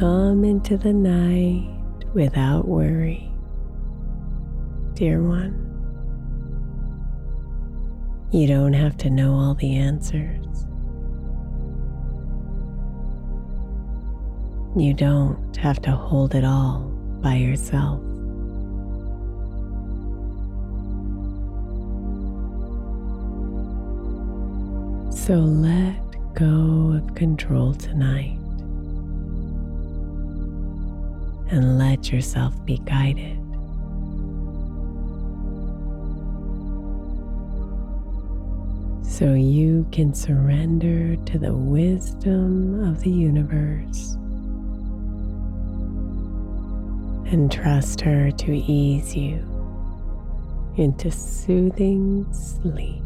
Come into the night without worry, dear one. You don't have to know all the answers. You don't have to hold it all by yourself. So let go of control tonight and let yourself be guided. So you can surrender to the wisdom of the universe and trust her to ease you into soothing sleep.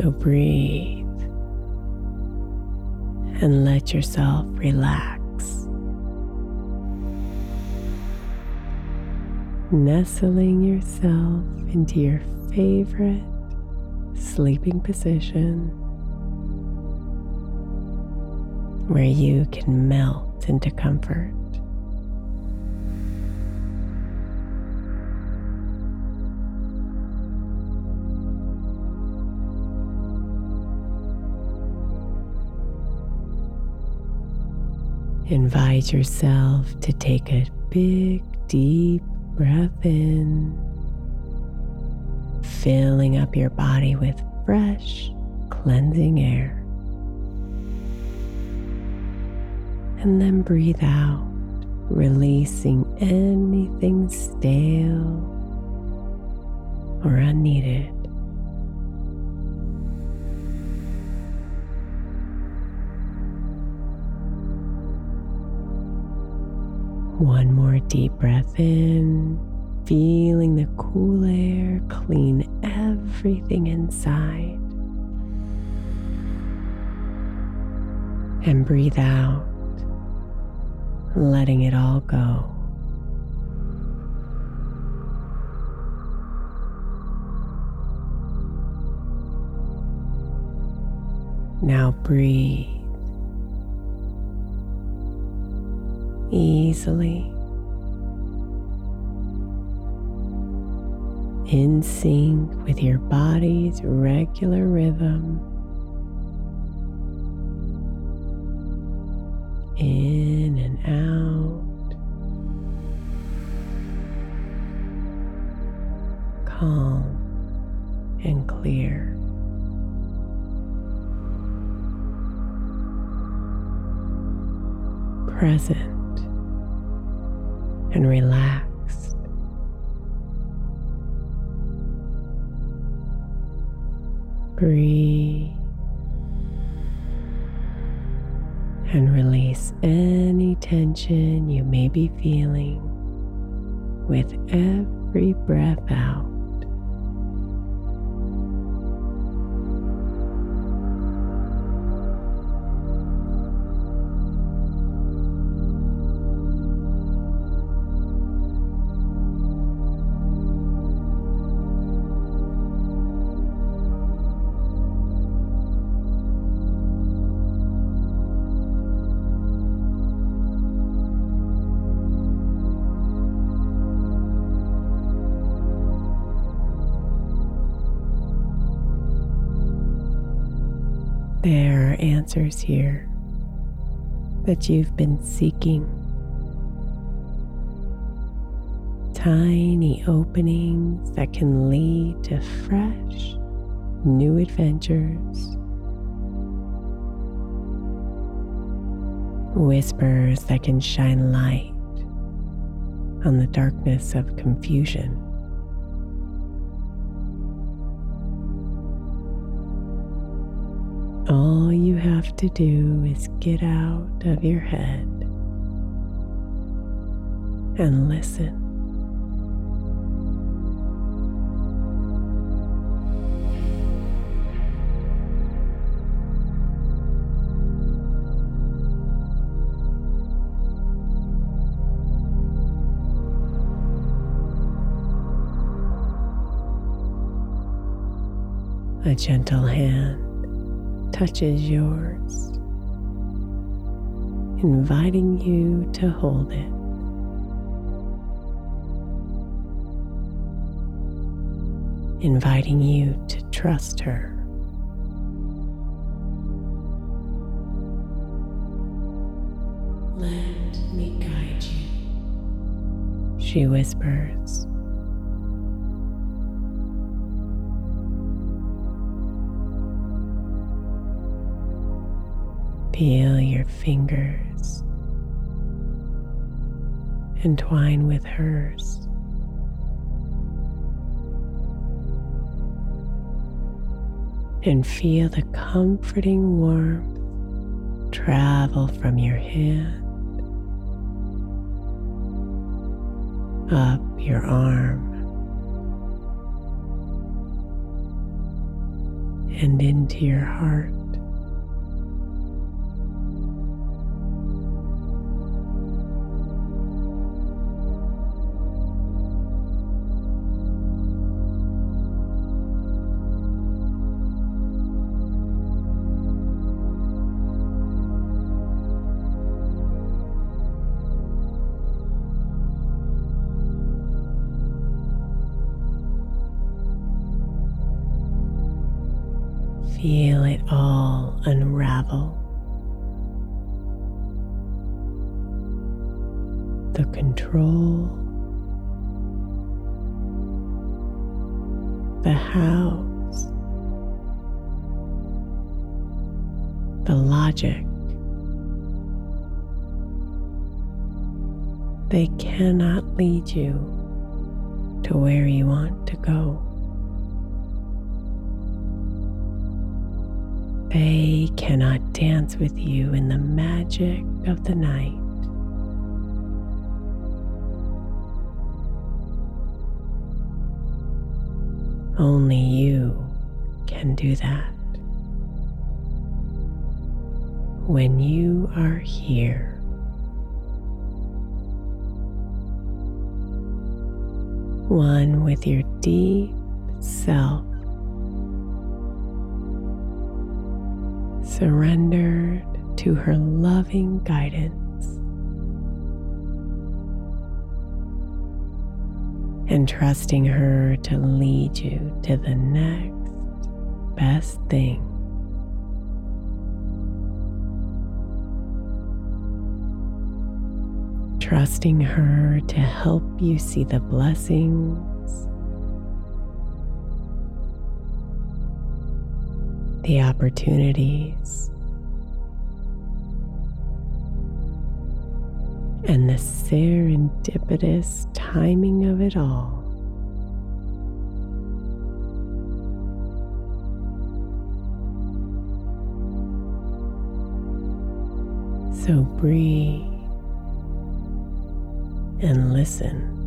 So breathe and let yourself relax. Nestling yourself into your favorite sleeping position where you can melt into comfort. Invite yourself to take a big, deep breath in, filling up your body with fresh, cleansing air. And then breathe out, releasing anything stale or unneeded. One more deep breath in, feeling the cool air clean everything inside. And breathe out, letting it all go. Now breathe easily in sync with your body's regular rhythm. In and out, calm and clear. Present and relaxed. Breathe and release any tension you may be feeling with every breath out. There are answers here that you've been seeking. Tiny openings that can lead to fresh, new adventures. Whispers that can shine light on the darkness of confusion. All you have to do is get out of your head and listen. A gentle hand touches yours, inviting you to hold it. Inviting you to trust her. Let me guide you, she whispers. Feel your fingers entwine with hers. And feel the comforting warmth travel from your hand up your arm and into your heart. Feel it all unravel. The control, the house, the logic. They cannot lead you to where you want to go. They cannot dance with you in the magic of the night. Only you can do that. When you are here, one with your deep self surrendered to her loving guidance and trusting her to lead you to the next best thing. Trusting her to help you see the blessings the opportunities, and the serendipitous timing of it all. So breathe and listen.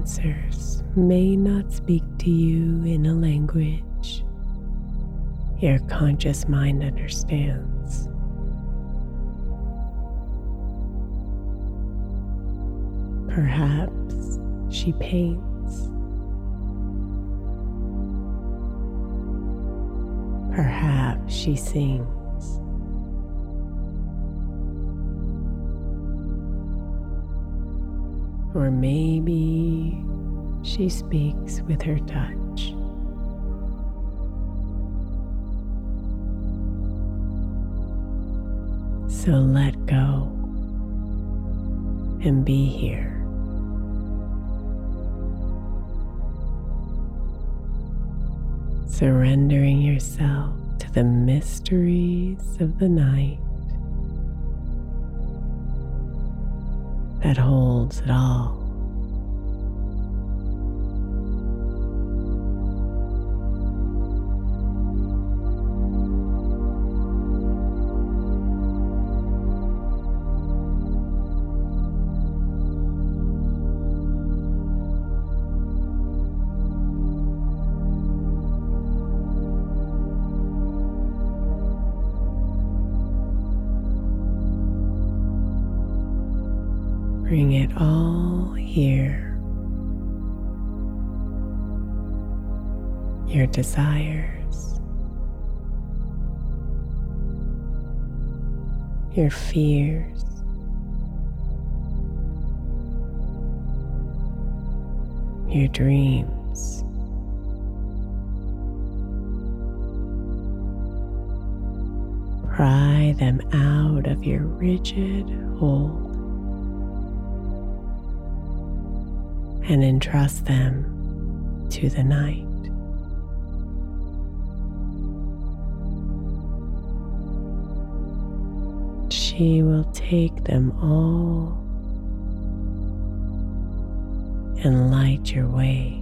Answers may not speak to you in a language your conscious mind understands. Perhaps she paints. Perhaps she sings. Or maybe she speaks with her touch. So let go and be here. Surrendering yourself to the mysteries of the night that holds it all. It all here. Your desires, your fears, your dreams. Pry them out of of your rigid hold and entrust them to the night. She will take them all and light your way.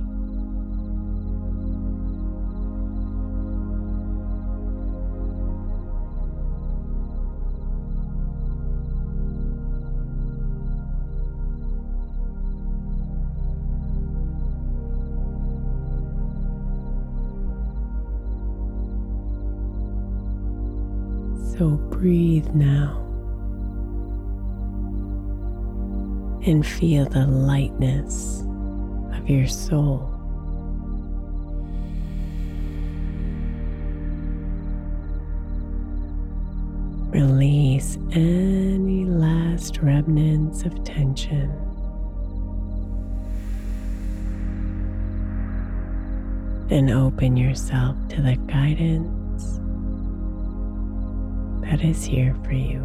So breathe now and feel the lightness of your soul. Release any last remnants of tension. And open yourself to the guidance that is here for you.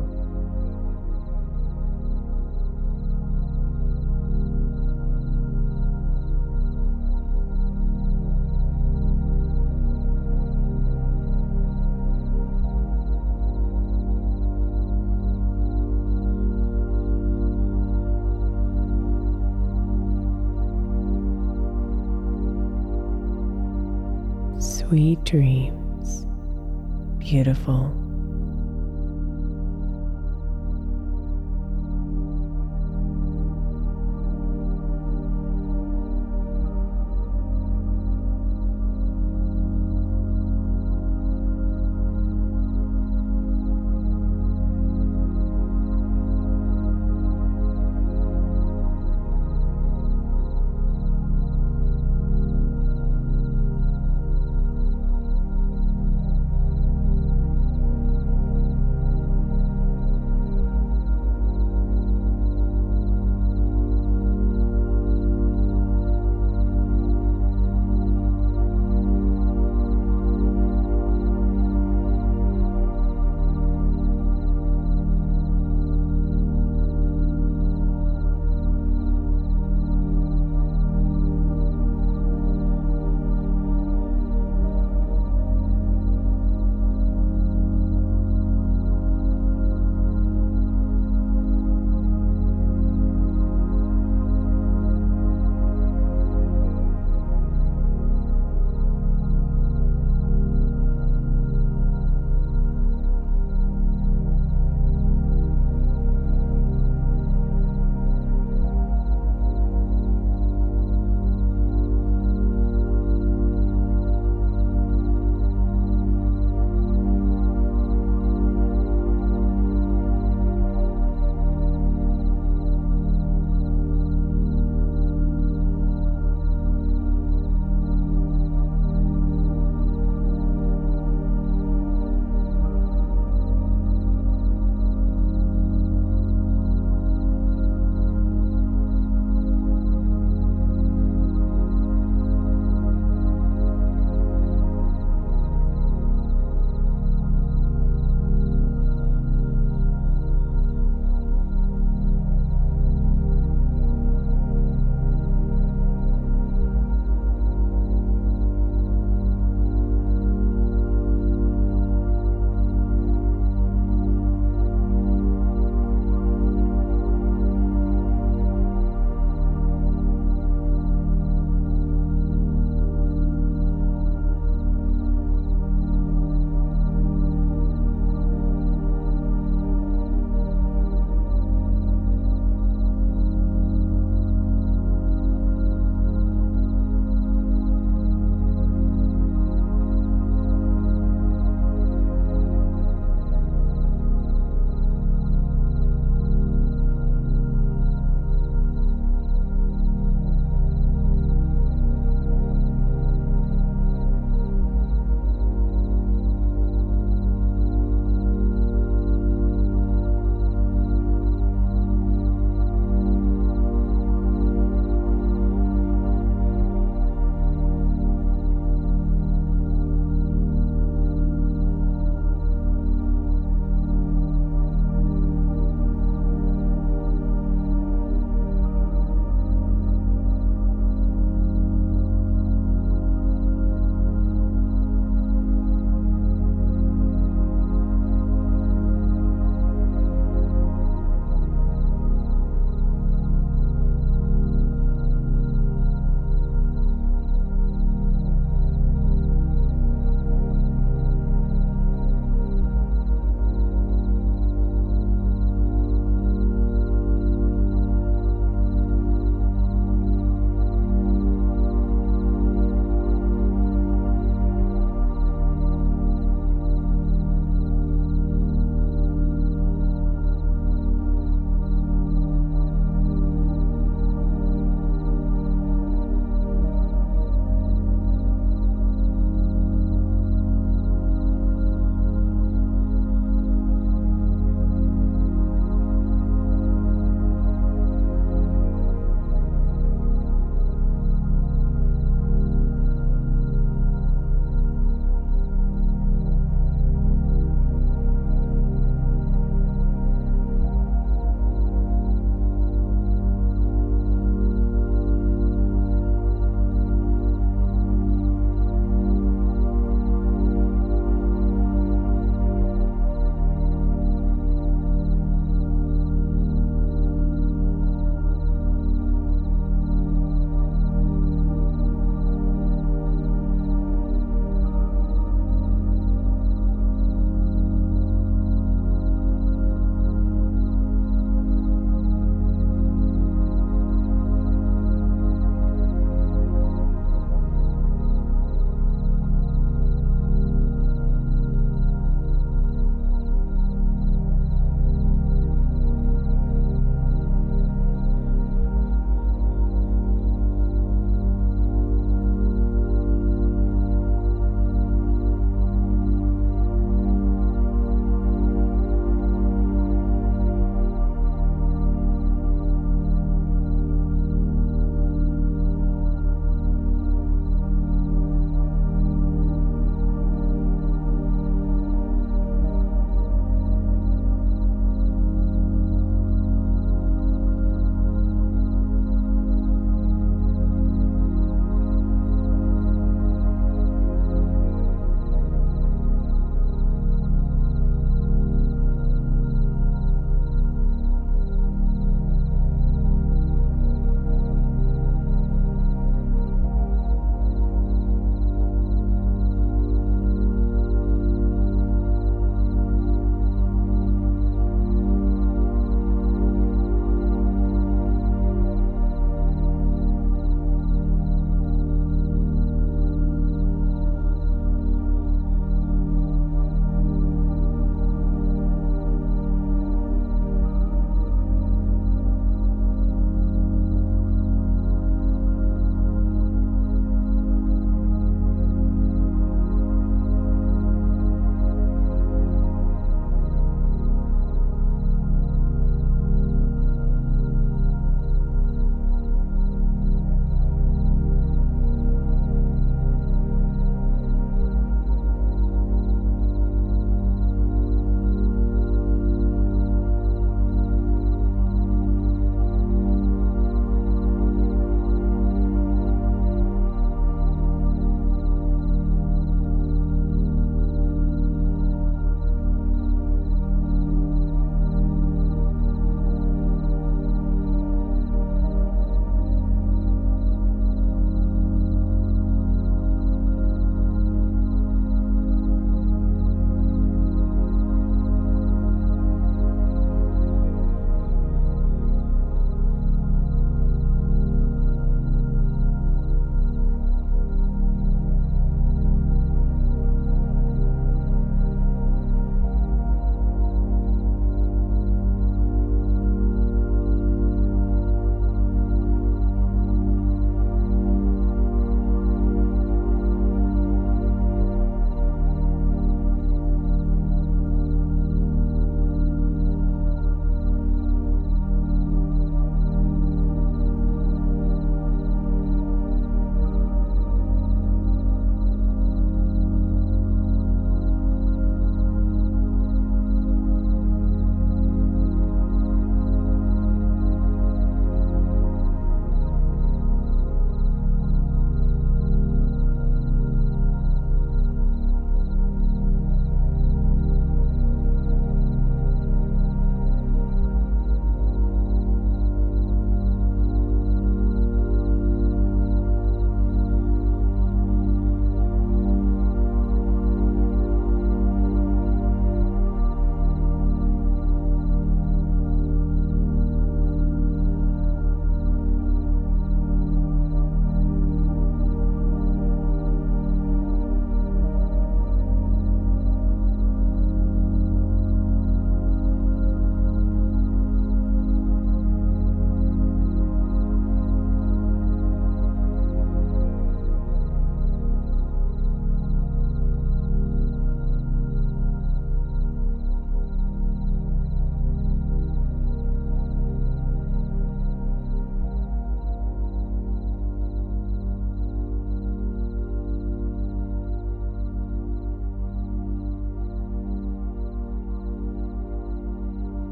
Sweet dreams, beautiful